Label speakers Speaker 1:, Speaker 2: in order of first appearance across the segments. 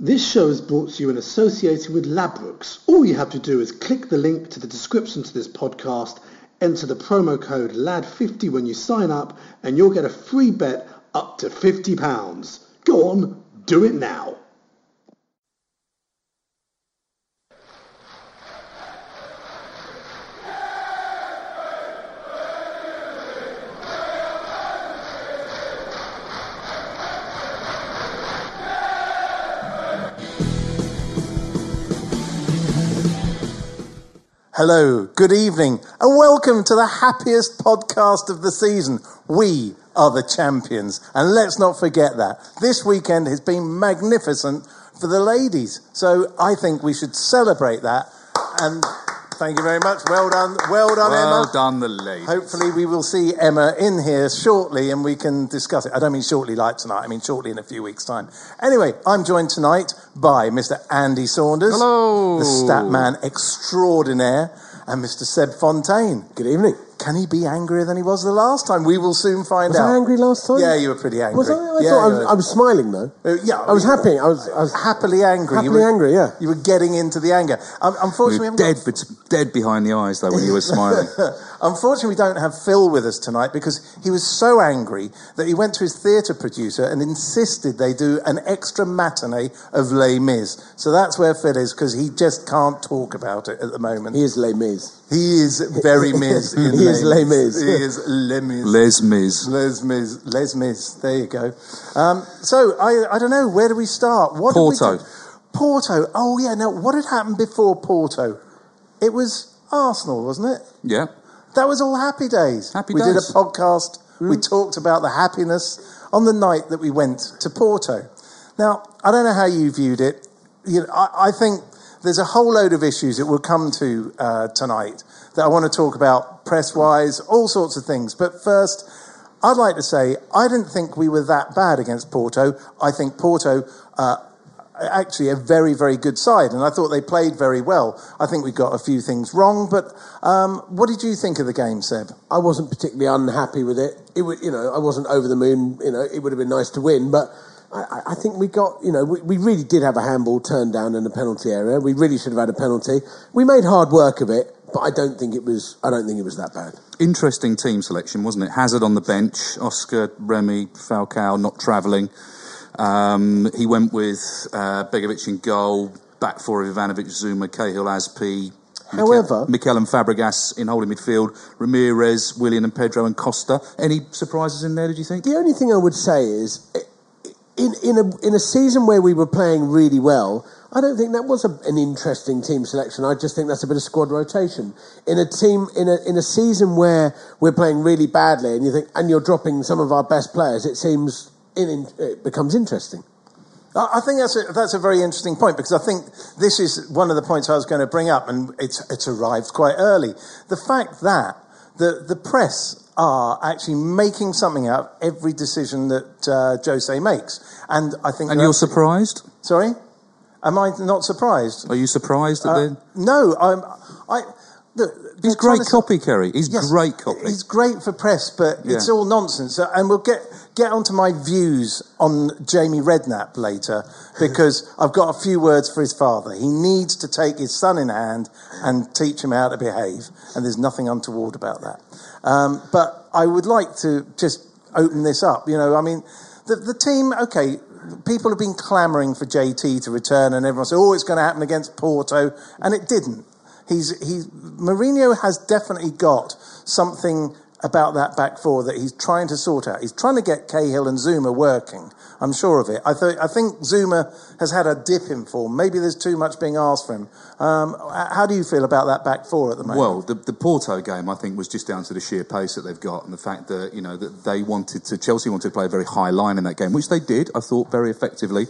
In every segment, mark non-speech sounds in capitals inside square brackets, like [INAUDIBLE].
Speaker 1: This show is brought to you in association with Ladbrokes. All you have to do is click the link to the description to this podcast, enter the promo code LAD50 when you sign up, and you'll get a free bet up to £50. Go on, do it now.
Speaker 2: Hello, good evening, and welcome to the happiest podcast of the season. We are the champions, and let's not forget that. This weekend has been magnificent for the ladies, so I think we should celebrate that. And thank you very much. Well done, well done,
Speaker 3: Well
Speaker 2: Emma.
Speaker 3: Well done, the ladies.
Speaker 2: Hopefully, we will see Emma in here shortly and we can discuss it. I don't mean shortly like tonight, I mean shortly in a few weeks' time. Anyway, I'm joined tonight by Mr. Andy Saunders.
Speaker 3: Hello.
Speaker 2: The stat man extraordinaire. And Mr. Seb Fontaine. Good evening. Can he be angrier than he was the last time? We will soon find
Speaker 4: Was
Speaker 2: out.
Speaker 4: I angry last time?
Speaker 2: Yeah, you were pretty angry.
Speaker 4: Was I? I
Speaker 2: yeah,
Speaker 4: thought I was, I was smiling though.
Speaker 2: Uh, yeah,
Speaker 4: I was happy. I was, I was
Speaker 2: happily angry.
Speaker 4: Happily
Speaker 2: you were,
Speaker 4: angry, yeah.
Speaker 2: You were getting into the anger. Um, unfortunately,
Speaker 3: You
Speaker 2: we
Speaker 3: were
Speaker 2: haven't got-
Speaker 3: dead, but dead behind the eyes though when you were smiling. [LAUGHS]
Speaker 2: Unfortunately, we don't have Phil with us tonight because he was so angry that he went to his theatre producer and insisted they do an extra matinee of Les Mis. So that's where Phil is because he just can't talk about it at the moment.
Speaker 4: He is Les Mis.
Speaker 2: He is very Mis. [LAUGHS] in
Speaker 4: He is Les Mis.
Speaker 2: He is Les Mis.
Speaker 3: Les Mis.
Speaker 2: Les Mis. Les Mis. There you go. Um, so I, I don't know. Where do we start? What did we
Speaker 3: Porto.
Speaker 2: do? Porto. Oh yeah. Now what had happened before Porto? It was Arsenal, wasn't it?
Speaker 3: Yeah.
Speaker 2: That was all happy days.
Speaker 3: Happy
Speaker 2: we did a podcast. We talked about the happiness on the night that we went to Porto. Now, I don't know how you viewed it. You know, I, I think there's a whole load of issues that we'll come to uh, tonight that I want to talk about press wise, all sorts of things. But first, I'd like to say I didn't think we were that bad against Porto. I think Porto. Uh, actually a very, very good side, and I thought they played very well. I think we got a few things wrong, but um, what did you think of the game, Seb?
Speaker 4: I wasn't particularly unhappy with it. It you know, I wasn't over the moon. You know, it would have been nice to win, but I, I- think we got, you know, we, we really did have a handball turned down in the penalty area. We really should have had a penalty. We made hard work of it, but I don't think it was. I don't think it was that bad.
Speaker 3: Interesting team selection, wasn't it? Hazard on the bench, Oscar, Remy, Falcao not travelling. Um, he went with uh, Begovic in goal, back four of Ivanovic, Zouma, Cahill, Azpi.
Speaker 4: However-
Speaker 3: Mikel and Fabregas in holding midfield, Ramires, Willian and Pedro and Costa. Any surprises in there, did you think?
Speaker 4: The only thing I would say is, in in a in a season where we were playing really well, I don't think that was a, an interesting team selection. I just think that's a bit of squad rotation in a team in a in a season where we're playing really badly, and you think and you're dropping some of our best players. It seems in, it becomes interesting.
Speaker 2: I think that's a, that's a very interesting point because I think this is one of the points I was going to bring up, and it's it's arrived quite early. The fact that the the press are actually making something out of every decision that uh, Jose makes, and I think
Speaker 3: And you're surprised?
Speaker 2: Sorry, am I not surprised?
Speaker 3: Are you surprised at
Speaker 2: Uh,
Speaker 3: the...
Speaker 2: no, I'm. I.
Speaker 3: He's great copy, Ceri. He's
Speaker 2: Yes,
Speaker 3: great copy.
Speaker 2: He's great for press, but it's all nonsense. And we'll get get onto my views on Jamie Redknapp later because [LAUGHS] I've got a few words for his father. He needs to take his son in hand and teach him how to behave, and there's nothing untoward about that. Um, but I would like to just open this up. You know, I mean, the, the team. Okay, people have been clamouring for JT to return, and everyone said, "Oh, it's going to happen against Porto," and it didn't. He's he Mourinho has definitely got something about that back four that he's trying to sort out. He's trying to get Cahill and Zouma working. I'm sure of it. I, th- I think Zouma has had a dip in form. Maybe there's too much being asked for him. Um, how do you feel about that back four at the moment?
Speaker 3: Well, the, the Porto game, I think, was just down to the sheer pace that they've got and the fact that you know that they wanted to Chelsea wanted to play a very high line in that game, which they did. I thought very effectively.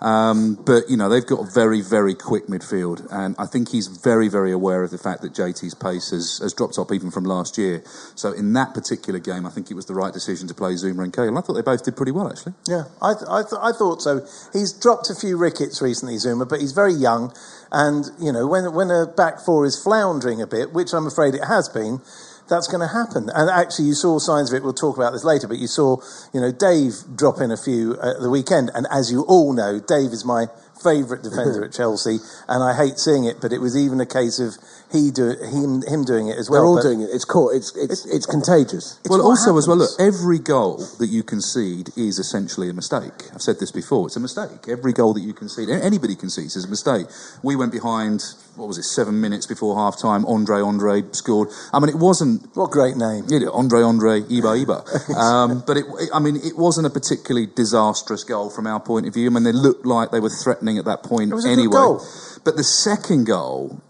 Speaker 3: Um, but you know they've got a very very quick midfield, and I think he's very very aware of the fact that JT's pace has, has dropped off even from last year. So in that particular game, I think it was the right decision to play Zouma and Cahill. I thought they both did pretty well actually.
Speaker 2: Yeah, I, I, th- I thought so. He's dropped a few rickets recently, Zouma, but he's very young. And, you know, when, when a back four is floundering a bit, which I'm afraid it has been, that's going to happen. And actually, you saw signs of it. We'll talk about this later, but you saw, you know, Dave drop in a few at the weekend. And as you all know, Dave is my favourite defender [LAUGHS] at Chelsea, and I hate seeing it, but it was even a case of he do him him doing it as well.
Speaker 4: They're all doing it. It's cool. It's it's it's, contagious.
Speaker 3: well,
Speaker 2: what
Speaker 3: also as well, look, every goal that you concede is essentially a mistake. I've said this before; it's a mistake. Every goal that you concede, a- anybody concedes, is a mistake. We went behind. What was it? Seven minutes before half time. Andre Andre scored. I mean, it wasn't
Speaker 2: What great name.
Speaker 3: you know, Andre Andre Iba Iba. [LAUGHS] Um, but it, I mean, it wasn't a particularly disastrous goal from our point of view. I mean, they looked like they were threatening at that point
Speaker 2: It was a good
Speaker 3: anyway.
Speaker 2: goal.
Speaker 3: But the second goal,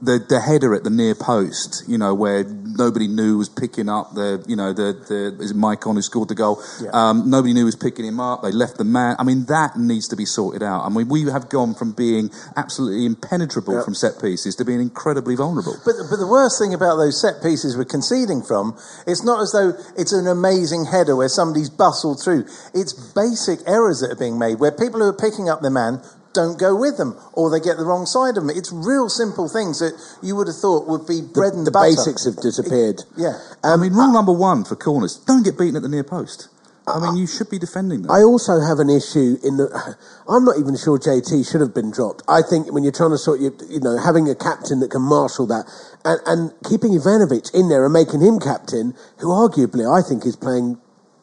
Speaker 3: the the header at the near post, you know, where nobody knew was picking up the, you know, the the is it Maicon who scored the goal?
Speaker 2: Yeah.
Speaker 3: Um, nobody knew was picking him up. They left the man. I mean, that needs to be sorted out. I mean, we have gone from being absolutely impenetrable from set pieces to being incredibly vulnerable.
Speaker 2: But, but the worst thing about those set pieces we're conceding from, it's not as though it's an amazing header where somebody's bustled through. It's basic errors that are being made where people who are picking up the man don't go with them or they get the wrong side of them. It's real simple things that you would have thought would be bread and
Speaker 4: the
Speaker 2: butter.
Speaker 4: basics have disappeared.
Speaker 2: Yeah.
Speaker 3: I mean, rule um, number one for corners: don't get beaten at the near post. I mean, you should be defending them.
Speaker 4: I also have an issue in the. [SIGHS] I'm not even sure JT should have been dropped. I think when you're trying to sort, you, you know, having a captain that can marshal that, and, and keeping Ivanovic in there and making him captain, who arguably I think is playing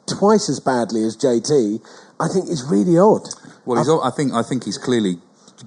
Speaker 4: twice as badly as JT, I think is really odd.
Speaker 3: Well, he's, I think I think he's clearly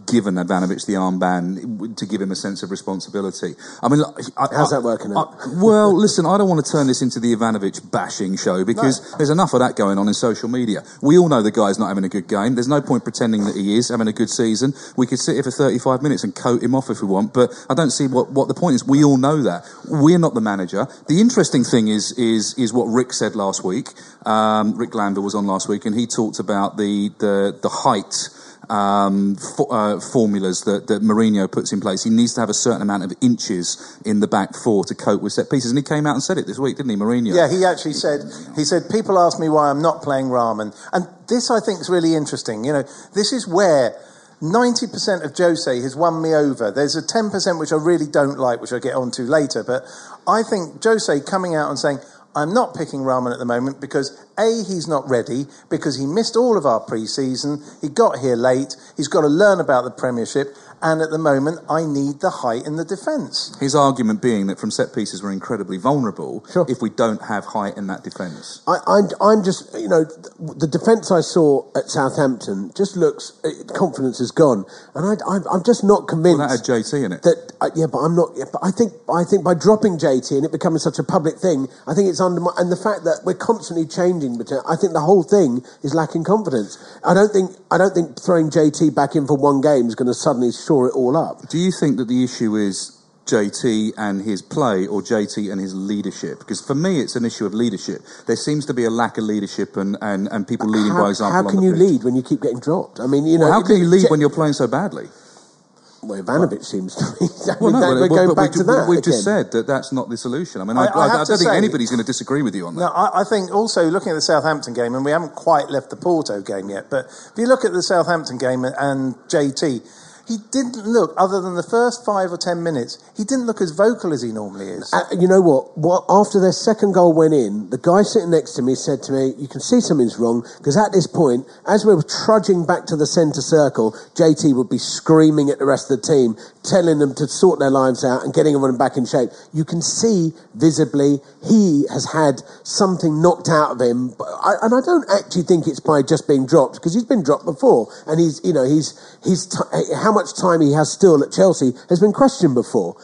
Speaker 3: given Ivanovic the armband to give him a sense of responsibility. I mean, I,
Speaker 4: How's
Speaker 3: I-
Speaker 4: that working out?
Speaker 3: I- well, listen, I don't want to turn this into the Ivanovic bashing show because there's enough of that going on in social media. We all know the guy's not having a good game. There's no point pretending that he is having a good season. We could sit here for 35 minutes and coat him off if we want, but I don't see what, what the point is. We all know that. We're not the manager. The interesting thing is is is what Rick said last week. Um, Rick Lander was on last week, and he talked about the the the height um, fo- uh, Uh, formulas that, that Mourinho puts in place. He needs to have a certain amount of inches in the back four to cope with set pieces. And he came out and said it this week, didn't he, Mourinho?
Speaker 2: Yeah, he actually said, he said, people ask me why I'm not playing Rahman. And this I think is really interesting. You know, this is where 90% of Jose has won me over. There's a 10% which I really don't like, which I'll get onto later. But I think Jose coming out and saying, I'm not picking Rahman at the moment because A, he's not ready, because he missed all of our pre-season, he got here late, he's got to learn about the Premiership, and at the moment I need the height in the defence.
Speaker 3: His argument being that from set pieces we're incredibly vulnerable
Speaker 4: Sure.
Speaker 3: if we don't have height in that defence.
Speaker 4: I, I'm, I'm just, you know, the defence I saw at Southampton just looks, uh, confidence is gone. And I, I'm, I'm just not convinced.
Speaker 3: Well, that had JT in it.
Speaker 4: that uh, yeah, but I'm not. Yeah, but I think I think by dropping JT and it becoming such a public thing, I think it's under and the fact that we're constantly changing. Between, I think the whole thing is lacking confidence. I don't think I don't think throwing JT back in for one game is going to suddenly shore it all up.
Speaker 3: Do you think that the issue is JT and his play or JT and his leadership? Because for me, it's an issue of leadership. There seems to be a lack of leadership and, and, and people leading
Speaker 4: how,
Speaker 3: by example.
Speaker 4: how can you
Speaker 3: pitch.
Speaker 4: lead when you keep getting dropped? I mean, you know,
Speaker 3: Well, how can you lead
Speaker 4: J-
Speaker 3: when you're playing so badly?
Speaker 4: Well, Ivanovic seems to. [LAUGHS] I
Speaker 3: Well,
Speaker 4: mean,
Speaker 3: no,
Speaker 4: we're going back
Speaker 3: we,
Speaker 4: to that.
Speaker 3: We've just said that that's not the solution. I mean,
Speaker 2: I-
Speaker 3: I,
Speaker 2: I
Speaker 3: I, don't think
Speaker 2: say-
Speaker 3: anybody's going to disagree with you on that.
Speaker 2: No, I, I think also looking at the Southampton game, and we haven't quite left the Porto game yet, but if you look at the Southampton game and JT, he didn't look, other than the first five or ten minutes, he didn't look as vocal as he normally is.
Speaker 4: Uh, you know what? what? After their second goal went in, the guy sitting next to me said to me, "You can see something's wrong because at this point, as we were trudging back to the centre circle, JT would be screaming at the rest of the team, telling them to sort their lives out and getting everyone back in shape. You can see visibly he has had something knocked out of him, and I don't actually think it's by just being dropped because he's been dropped before, and he's you know he's he's t- how much time he has still at Chelsea has been questioned before.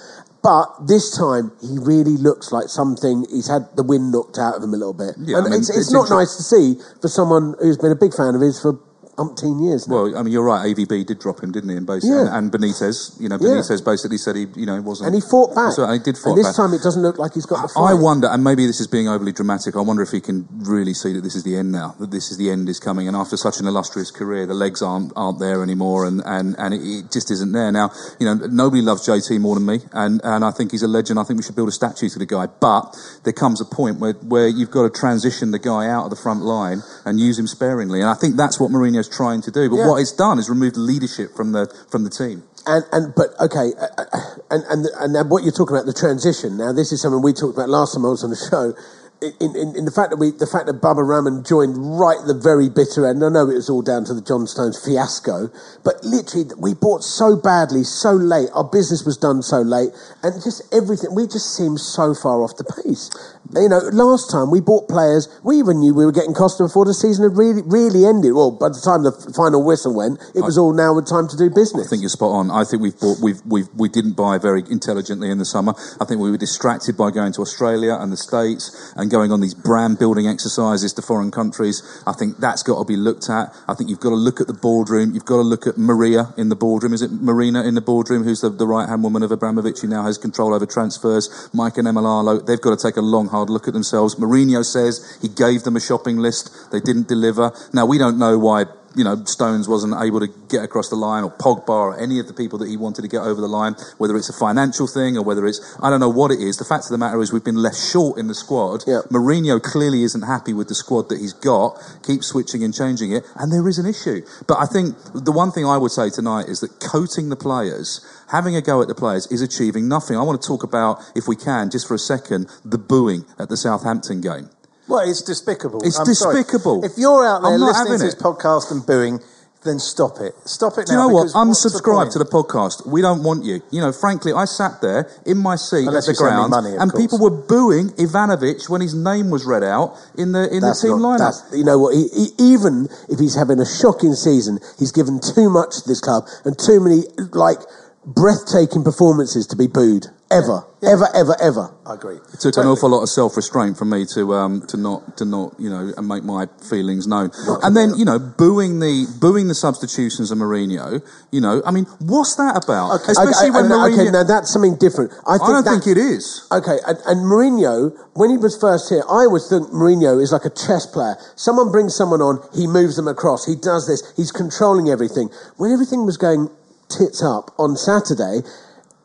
Speaker 4: But this time, he really looks like something. He's had the wind knocked out of him a little bit,
Speaker 3: Yeah,
Speaker 4: and
Speaker 3: I mean,
Speaker 4: it's, it's
Speaker 3: it's
Speaker 4: not nice to see for someone who's been a big fan of his for umpteen years. Now.
Speaker 3: Well, I mean, you're right. AVB did drop him, didn't he? And, basically,
Speaker 4: Yeah.
Speaker 3: and, and Benitez, you know,
Speaker 4: Yeah.
Speaker 3: Benitez basically said he, you know, wasn't.
Speaker 4: and he fought back.
Speaker 3: So he did fight
Speaker 4: and this
Speaker 3: back.
Speaker 4: time, it doesn't look like he's got the fight.
Speaker 3: I wonder, and maybe this is being overly dramatic. I wonder if he can really see that this is the end now, that this is the end is coming, and after such an illustrious career, the legs aren't aren't there anymore, and and and it, it just isn't there now. You know, nobody loves JT more than me, and and I think he's a legend. I think we should build a statue to the guy, but there comes a point where where you've got to transition the guy out of the front line and use him sparingly, and I think that's what Mourinho's trying to do. But
Speaker 4: Yeah.
Speaker 3: what it's done is removed leadership from the from the team.
Speaker 4: And and but okay, uh, uh, and and and now what you're talking about the transition. Now this is something we talked about last time I was on the show. In, in, in the fact that we, the fact that Baba Rahman joined right at the very bitter end. I know it was all down to the John Stones fiasco, but literally we bought so badly, so late. Our business was done so late, and just everything. We just seemed so far off the pace. You know, last time we bought players, we even knew we were getting Costa before the season had really, really ended. Well, by the time the final whistle went, it was all now the time to do business.
Speaker 3: I think you're spot on. I think we've bought, we've, we've, we didn't buy very intelligently in the summer. I think we were distracted by going to Australia and the States and going on these brand building exercises to foreign countries. I think that's got to be looked at. I think you've got to look at the boardroom. You've got to look at Maria in the boardroom. Is it Marina in the boardroom, who's the, the right hand woman of Abramovich, who now has control over transfers? Mike and Emenalo, they've got to take a long, hard look at themselves. Mourinho says he gave them a shopping list. They didn't deliver. Now, we don't know why you know, Stones wasn't able to get across the line, or Pogba, or any of the people that he wanted to get over the line, whether it's a financial thing or whether it's, I don't know what it is. The fact of the matter is we've been left short in the squad.
Speaker 4: Yeah.
Speaker 3: Mourinho clearly isn't happy with the squad that he's got, keeps switching and changing it, and there is an issue. But I think the one thing I would say tonight is that coating the players, having a go at the players, is achieving nothing. I want to talk about, if we can, just for a second, the booing at the Southampton game.
Speaker 2: Well, it's despicable.
Speaker 3: It's
Speaker 2: I'm sorry.
Speaker 3: despicable.
Speaker 2: If you're out there listening to this
Speaker 3: it.
Speaker 2: podcast and booing, then stop it. Stop it
Speaker 3: Do you know what?
Speaker 2: what's the
Speaker 3: Unsubscribe to the podcast. We don't want you. You know, frankly, I sat there in my seat
Speaker 2: Unless
Speaker 3: at the
Speaker 2: you send me
Speaker 3: ground,
Speaker 2: money,
Speaker 3: and
Speaker 2: course.
Speaker 3: people were booing Ivanovic when his name was read out in the in
Speaker 4: That's
Speaker 3: the team
Speaker 4: not-
Speaker 3: lineup.
Speaker 4: that's- You know what? He, he, even if he's having a shocking season, he's given too much to this club and too many like breathtaking performances to be booed. Ever, ever, ever, ever.
Speaker 2: I agree.
Speaker 3: It took an awful lot of self restraint from me to um, to not to not you know and make my feelings known. And then you know booing the booing the substitutions of Mourinho. You know, I mean, what's that about? Especially
Speaker 4: okay,
Speaker 3: when
Speaker 4: okay,
Speaker 3: Mourinho.
Speaker 4: okay, now that's something different. I think,
Speaker 3: I don't
Speaker 4: that-
Speaker 3: think it is.
Speaker 4: Okay, and, and Mourinho, when he was first here, I always think Mourinho is like a chess player. Someone brings someone on, he moves them across, he does this, he's controlling everything. When everything was going tits up on Saturday,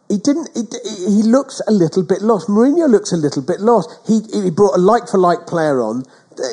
Speaker 4: he didn't. He, he looks a little bit lost. Mourinho looks a little bit lost. He he brought a like for like player on.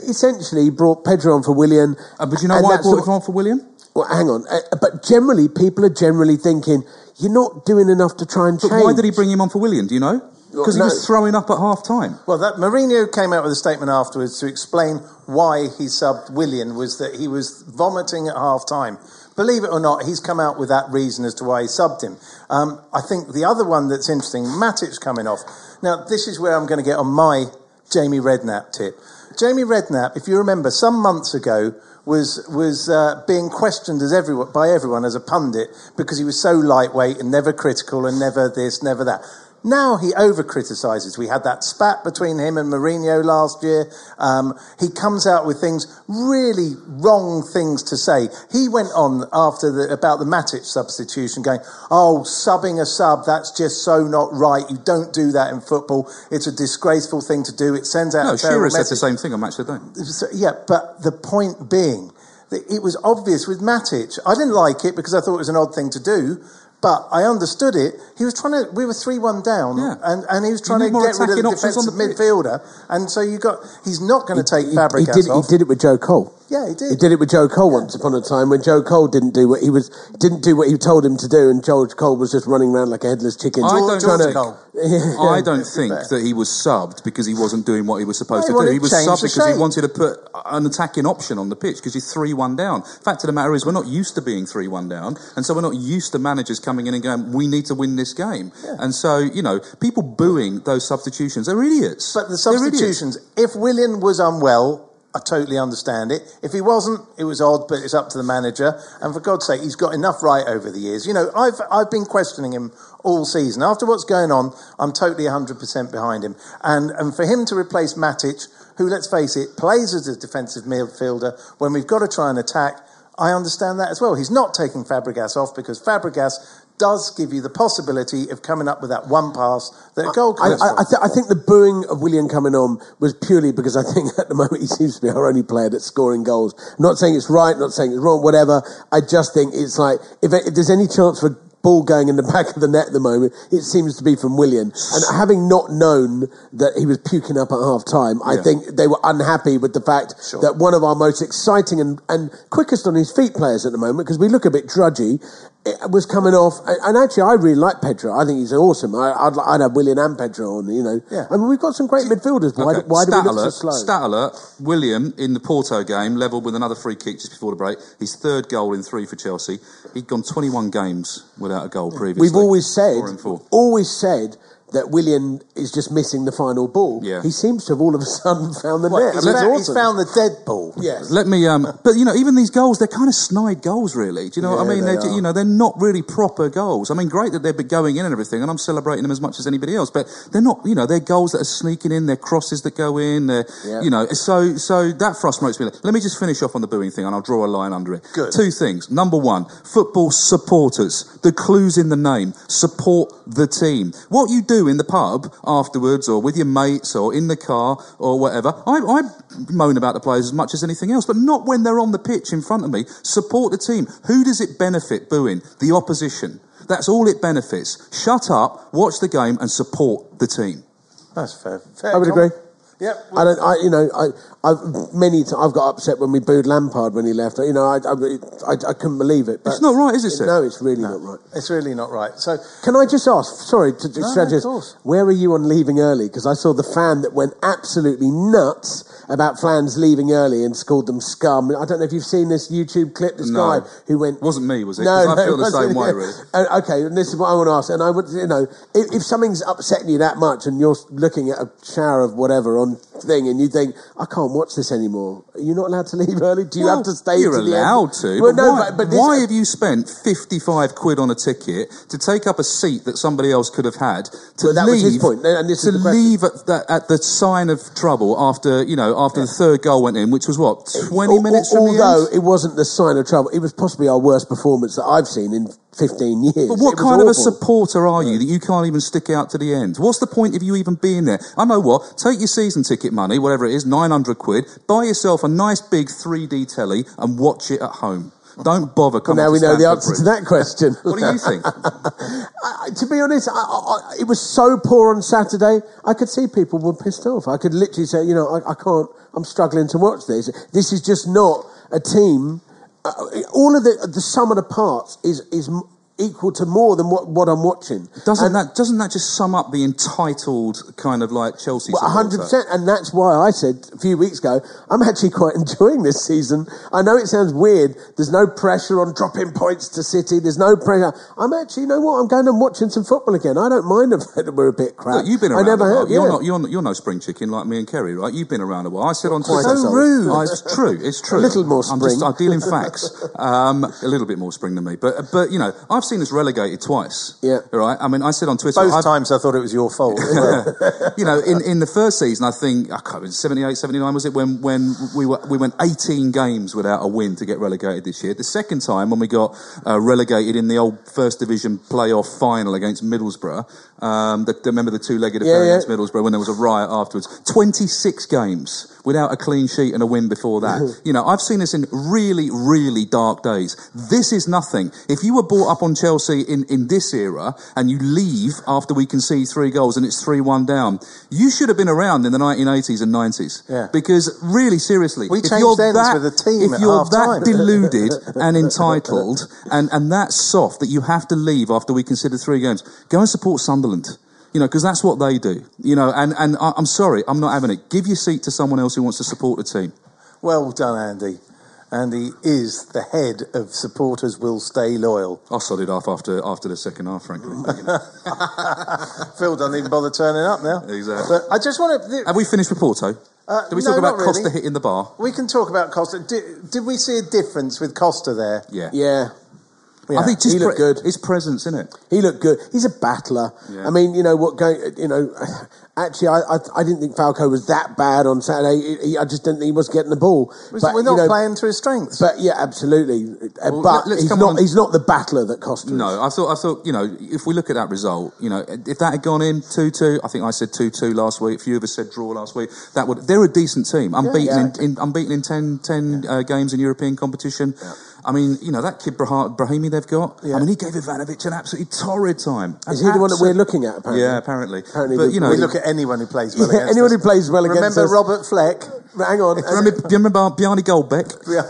Speaker 4: Essentially, he brought Pedro on for Willian.
Speaker 3: Uh, but you know why I
Speaker 4: that
Speaker 3: brought
Speaker 4: sort
Speaker 3: him on for Willian?
Speaker 4: Well, hang on. Uh, but generally, people are generally thinking you're not doing enough to try and
Speaker 3: But
Speaker 4: change.
Speaker 3: why did he bring him on for Willian? Do you know? Because
Speaker 4: no.
Speaker 3: he was throwing up at half time.
Speaker 2: Well, that Mourinho came out with a statement afterwards to explain why he subbed Willian was that he was vomiting at half time. Believe it or not, he's come out with that reason as to why he subbed him. Um, I think the other one that's interesting, Matic's coming off. Now, this is where I'm going to get on my Jamie Redknapp tip. Jamie Redknapp, if you remember, some months ago was was uh, being questioned as everyone by everyone as a pundit because he was so lightweight and never critical and never this, never that. Now he over criticises. We had that spat between him and Mourinho last year. Um, he comes out with things, really wrong things to say. He went on after the, about the Matic substitution going, oh, subbing a sub, that's just so not right. You don't do that in football. It's a disgraceful thing to do. It sends out
Speaker 3: No,
Speaker 2: a
Speaker 3: Shearer said the same thing on Match of the Day.
Speaker 2: So, yeah, but the point being it was obvious with Matic. I didn't like it because I thought it was an odd thing to do, but I understood it. He was trying to. We were three one down,
Speaker 3: Yeah.
Speaker 2: and, and he was trying to get rid of the defensive
Speaker 3: the
Speaker 2: midfielder. And so you got. He's not going to take
Speaker 4: he, he
Speaker 2: Fabregas
Speaker 4: did, he did it with Joe Cole.
Speaker 2: Yeah, he did.
Speaker 4: He
Speaker 2: did.
Speaker 4: did it with Joe Cole once upon a time when Joe Cole didn't do what he was didn't do what he told him to do, and Joe Cole was just running around like a headless chicken.
Speaker 3: I don't
Speaker 4: trying
Speaker 3: think-
Speaker 4: to, [LAUGHS]
Speaker 3: I don't think that he was subbed because he wasn't doing what he was supposed
Speaker 2: No, he
Speaker 3: to do. He was subbed
Speaker 2: the
Speaker 3: because he wanted to put an attacking option on the pitch because you're 3 1 down. Fact of the matter is, we're not used to being 3 1 down, and so we're not used to managers coming in and going, we need to win this game. And so, you know, people booing those substitutions, they're idiots.
Speaker 2: But the substitutions, if Willian was unwell, I totally understand it. If he wasn't, it was odd, but it's up to the manager. And for God's sake, he's got enough right over the years. You know, I've, I've been questioning him all season. After what's going on, I'm totally 100% behind him. And, and for him to replace Matic, who, let's face it, plays as a defensive midfielder, when we've got to try and attack, I understand that as well. He's not taking Fabregas off because Fabregas does give you the possibility of coming up with that one pass that a goal
Speaker 4: I, I. I, th- I think the booing of Willian coming on was purely because I think [LAUGHS] at the moment he seems to be our only player that's scoring goals. Not saying it's right, not saying it's wrong, whatever. I just think it's like if, if there's any chance for ball going in the [LAUGHS] back of the net at the moment, it seems to be from Willian. And having not known that he was puking up at half time, I think they were unhappy with the fact that one of our most exciting and, and quickest on his feet players at the moment, because we look a bit drudgy, it was coming off. And actually, I really like Pedro. I think he's awesome. I, I'd, I'd have Willian and Pedro on, you know.
Speaker 2: Yeah.
Speaker 4: I mean, we've got some great midfielders. Why,
Speaker 3: Okay.
Speaker 4: why do we look so slow?
Speaker 3: Stat alert, Willian in the Porto game levelled with another free kick just before the break. His third goal in three for Chelsea. He'd gone 21 games without a goal previously.
Speaker 4: We've always said,
Speaker 3: Four four.
Speaker 4: always said that Willian is just missing the final ball.
Speaker 3: Yeah.
Speaker 4: He seems to have all of a sudden [LAUGHS] found the
Speaker 2: What,
Speaker 4: net.
Speaker 2: he's,
Speaker 4: I mean,
Speaker 2: found,
Speaker 4: it's
Speaker 2: he's found the dead ball.
Speaker 4: Yes.
Speaker 3: Let me, um, but you know, even these goals, they're kind of snide goals, really. Do you know what I mean?
Speaker 4: they
Speaker 3: They're,
Speaker 4: are.
Speaker 3: you know, they're not really proper goals. I mean, great that they're going in and everything, and I'm celebrating them as much as anybody else. But they're not, you know, they're goals that are sneaking in. They're crosses that go in. They're,
Speaker 4: Yeah.
Speaker 3: you know, so so that frustrates me. Let me just finish off on the booing thing, and I'll draw a line under it.
Speaker 2: Good.
Speaker 3: Two things. Number one, football supporters. The clues in the name. Support the team. What you do in the pub afterwards, or with your mates, or in the car, or whatever. I, I moan about the players as much as anything else, but not when they're on the pitch in front of me. Support the team. Who does it benefit booing? The opposition. That's all it benefits. Shut up, watch the game, and support the team.
Speaker 2: That's fair. fair
Speaker 4: I would agree.
Speaker 2: Yep.
Speaker 4: I don't. I you know I I've many t- I've got upset when we booed Lampard when he left. You know I I, I, I couldn't believe it. But
Speaker 3: It's not right, is it, Sir?
Speaker 4: No, it's really not right.
Speaker 2: It's really not right. So,
Speaker 4: Can I just ask? Sorry to to
Speaker 2: No,
Speaker 4: interrupt
Speaker 2: no,
Speaker 4: you.
Speaker 2: of course.
Speaker 4: Where are you on leaving early? Because I saw the fan that went absolutely nuts about fans leaving early and called them scum. I don't know if you've seen this YouTube clip. This
Speaker 3: No.
Speaker 4: guy who went
Speaker 3: Wasn't me, was it?
Speaker 4: No,
Speaker 3: 'Cause I feel
Speaker 4: it
Speaker 3: the same
Speaker 4: wasn't.
Speaker 3: way, really. [LAUGHS]
Speaker 4: Uh, okay, and this is what I want to ask. And I would, you know, if, if something's upsetting you that much, and you're looking at a shower of whatever on thing, and you think, I can't watch this anymore. You're you not allowed to leave early? Do you
Speaker 3: Well,
Speaker 4: have to stay?
Speaker 3: You're
Speaker 4: to
Speaker 3: allowed to.
Speaker 4: Well,
Speaker 3: but
Speaker 4: no,
Speaker 3: why,
Speaker 4: but,
Speaker 3: why have you spent 55 quid on a ticket to take up a seat that somebody else could have had to
Speaker 4: Well, that was
Speaker 3: leave,
Speaker 4: his point, and this
Speaker 3: to leave at the, at the sign of trouble after, you know, after the third goal went in, which was what, 20
Speaker 4: Al-
Speaker 3: minutes
Speaker 4: al-
Speaker 3: from the
Speaker 4: although
Speaker 3: end?
Speaker 4: it wasn't the sign of trouble, it was possibly our worst performance that I've seen in 15 years.
Speaker 3: But what kind of a supporter are you that you can't even stick out to the end? What's the point of you even being there? I know what. Take your season ticket money, whatever it is, 900 quid, buy yourself a nice big 3D telly and watch it at home. Don't bother
Speaker 4: Well,
Speaker 3: coming
Speaker 4: now
Speaker 3: to
Speaker 4: we know the answer to that question. [LAUGHS]
Speaker 3: What do you think? [LAUGHS]
Speaker 4: I, to be honest, I, I, I- it was so poor on Saturday. I could see people were pissed off. I could literally say, you know, I, I can't. I'm struggling to watch this. This is just not a team. Uh, all of the the sum of the parts is is equal to more than what, what I'm watching.
Speaker 3: Doesn't
Speaker 4: And-
Speaker 3: that doesn't that just sum up the entitled kind of like Chelsea?
Speaker 4: Well,
Speaker 3: supporter?
Speaker 4: hundred percent, and that's why I said a few weeks ago I'm actually [LAUGHS] quite enjoying this season. I know it sounds weird. There's no pressure on dropping points to City. There's no pressure. I'm actually, you know what? I'm going and watching some football again. I don't mind [LAUGHS] that we're a bit crap.
Speaker 3: Look, you've been around. I never
Speaker 4: have.
Speaker 3: You're not. You're, not, you're no spring chicken like me and Ceri, right? You've been around a while. I said on Twitter.
Speaker 4: so rude.
Speaker 3: Oh, it's [LAUGHS] true. It's true.
Speaker 4: A little more
Speaker 3: I'm just.
Speaker 4: spring.
Speaker 3: I deal in facts. Um, a little bit more spring than me, but but you know, I've seen us relegated twice.
Speaker 4: Yeah.
Speaker 3: All right. I mean, I said on Twitter.
Speaker 2: both
Speaker 3: I've-
Speaker 2: times I thought it was your fault. [LAUGHS] [LAUGHS]
Speaker 3: you know, in, in the first season, I think I can't remember, 78, 79 was it when when we were we went 18 games without a win to get relegated this year. The second time when we got uh, relegated in the old First Division playoff final against Middlesbrough. Um, the, remember the two-legged
Speaker 4: Yeah,
Speaker 3: affair
Speaker 4: yeah.
Speaker 3: against Middlesbrough when there was a riot afterwards. 26 games without a clean sheet and a win before that. you know, I've seen this in really, really dark days. This is nothing. If you were brought up on Chelsea in, in this era and you leave after we concede three goals and it's 3 1 down, you should have been around in the 1980s and 90s.
Speaker 2: Yeah.
Speaker 3: Because, really, seriously,
Speaker 2: We
Speaker 3: if you're that, if you're that deluded [LAUGHS] and entitled and, and that soft that you have to leave after we consider three games, go and support Sunderland. You know, because that's what they do. You know, and, and I, I'm sorry, I'm not having it. Give your seat to someone else who wants to support the team.
Speaker 2: Well done, Andy. Andy is the head of supporters will stay loyal.
Speaker 3: I sodded off after after the second half, frankly. [LAUGHS]
Speaker 2: Phil doesn't even bother turning up now.
Speaker 3: Exactly.
Speaker 2: But I just want to.
Speaker 3: Have we finished with Porto?
Speaker 2: Uh,
Speaker 3: Did we
Speaker 2: no,
Speaker 3: talk about
Speaker 2: not
Speaker 3: Costa hitting the bar?
Speaker 2: We can talk about Costa. Did, did we see a difference with Costa there?
Speaker 3: Yeah.
Speaker 4: Yeah,
Speaker 3: I think just
Speaker 4: He looked
Speaker 3: pre-
Speaker 4: good.
Speaker 3: His presence, isn't it?
Speaker 4: he looked good. He's a battler.
Speaker 3: Yeah.
Speaker 4: I mean, you know what? Going, you know, actually, I, I, I didn't think Falcao was that bad on Saturday. He, he- I just didn't think he was getting the ball. But,
Speaker 2: We're
Speaker 4: you
Speaker 2: not
Speaker 4: know,
Speaker 2: playing to his strengths.
Speaker 4: But yeah, absolutely. Uh,
Speaker 3: Well,
Speaker 4: but he's not.
Speaker 3: on.
Speaker 4: He's not the battler that Costa is.
Speaker 3: No, I thought, I thought, you know, if we look at that result, you know, if that had gone in 2-2, I think I said 2-2 last week, a few of us said draw last week, that would, they're a decent team. Unbeaten,
Speaker 4: Yeah.
Speaker 3: In, in, unbeaten in 10, 10 uh, games in European competition. I mean, you know, that kid Brah- Brahimi they've got, yeah. I mean, he gave Ivanovic an absolutely torrid time.
Speaker 4: Is he the one that we're looking at? Apparently.
Speaker 3: Yeah, apparently.
Speaker 4: Apparently
Speaker 3: but,
Speaker 4: we-
Speaker 3: you know,
Speaker 2: we look at anyone who plays well
Speaker 4: Yeah,
Speaker 2: against
Speaker 4: anyone
Speaker 2: us.
Speaker 4: who plays well against
Speaker 2: Remember. Robert Fleck?
Speaker 4: Hang on.
Speaker 3: do you remember, do you remember Bjarne Goldbaek?
Speaker 2: Yeah.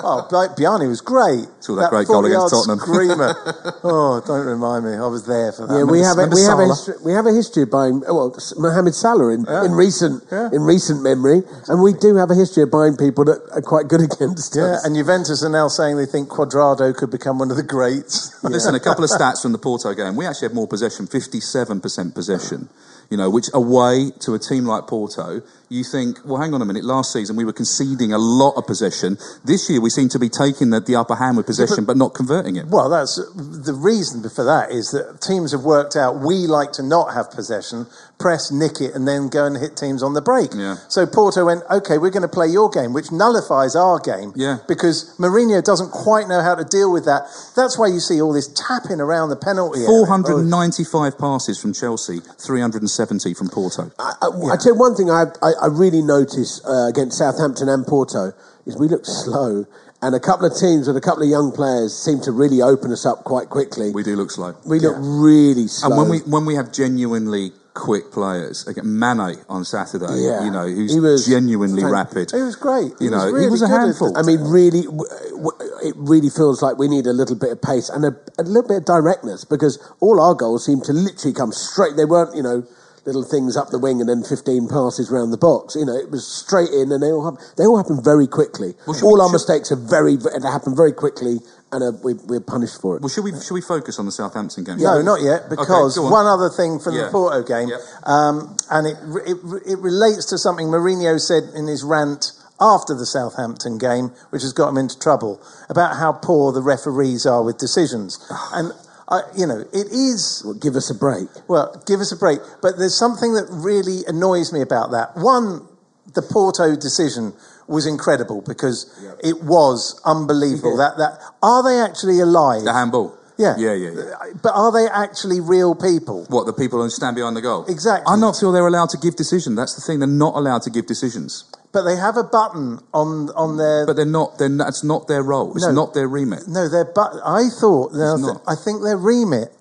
Speaker 2: oh, Bla- Bjarne was great.
Speaker 3: Saw that great goal against Tottenham.
Speaker 2: Screamer. [LAUGHS] oh, don't remind me. I was there for that.
Speaker 4: Yeah, we have a,
Speaker 3: remember
Speaker 4: we have a history, we have a history of buying well Mohamed Salah in, in recent
Speaker 2: Yeah.
Speaker 4: in recent memory, and we do have a history of buying people that are quite good [LAUGHS] against
Speaker 2: Yeah,
Speaker 4: us.
Speaker 2: and Juventus are now saying they think Cuadrado could become one of the greats. [LAUGHS]
Speaker 3: Listen, a couple of stats from the Porto game. We actually had more possession, 57% possession. You know, which away to a team like Porto, you think, well, hang on a minute. Last season we were conceding a lot of possession. This year we seem to be taking the, the upper hand with possession, but not converting it.
Speaker 2: Well, that's the reason for that is that teams have worked out we like to not have possession, press, nick it, and then go and hit teams on the break.
Speaker 3: Yeah.
Speaker 2: So Porto went, okay, we're going to play your game, which nullifies our game.
Speaker 3: Yeah.
Speaker 2: Because Mourinho doesn't quite know how to deal with that. That's why you see all this tapping around the penalty area.
Speaker 3: 495 passes from Chelsea, 370 from Porto.
Speaker 4: I, I, I tell you one thing I, I, I really noticed uh, against Southampton and Porto is we looked [LAUGHS] slow, and a couple of teams with a couple of young players seem to really open us up quite quickly.
Speaker 3: We do look slow.
Speaker 4: We look really slow.
Speaker 3: And when we when we have genuinely quick players, again, Mane on Saturday,
Speaker 4: Yeah.
Speaker 3: you know, who's
Speaker 4: He was
Speaker 3: genuinely
Speaker 4: fan-
Speaker 3: rapid.
Speaker 2: He was great. He
Speaker 3: You know,
Speaker 2: was
Speaker 3: he was a handful.
Speaker 4: I mean, really, w- w- it really feels like we need a little bit of pace and a, a little bit of directness because all our goals seem to literally come straight. They weren't, you know, little things up the wing and then 15 passes round the box. You know, it was straight in and they all happen, they all happen very quickly.
Speaker 3: Well,
Speaker 4: all
Speaker 3: we-
Speaker 4: our
Speaker 3: should-
Speaker 4: mistakes are very, they happen very quickly and uh, we, we're punished for it.
Speaker 3: Well, should we should we focus on the Southampton game?
Speaker 2: No, not yet, because
Speaker 3: go on.
Speaker 2: one other thing from
Speaker 3: Yeah.
Speaker 2: the Porto game,
Speaker 3: Yep.
Speaker 2: um, and it, it, it relates to something Mourinho said in his rant after the Southampton game, which has got him into trouble, about how poor the referees are with decisions. and, I, you know, it is
Speaker 4: Well, give us a break.
Speaker 2: well, give us a break. But there's something that really annoys me about that. One, the Porto decision was incredible because it was unbelievable. That that are they actually alive?
Speaker 3: The handball.
Speaker 2: Yeah.
Speaker 3: yeah, yeah, yeah.
Speaker 2: Uh, but are they actually real people?
Speaker 3: What the people who stand behind the goal?
Speaker 2: Exactly.
Speaker 3: I'm not feel they're allowed to give decisions. That's the thing. They're not allowed to give decisions.
Speaker 2: But they have a button on on their.
Speaker 3: But they're not. They're not, that's not their role. It's
Speaker 2: No.
Speaker 3: not their remit.
Speaker 2: no, their but. I thought. now,
Speaker 3: It's not.
Speaker 2: I think their remit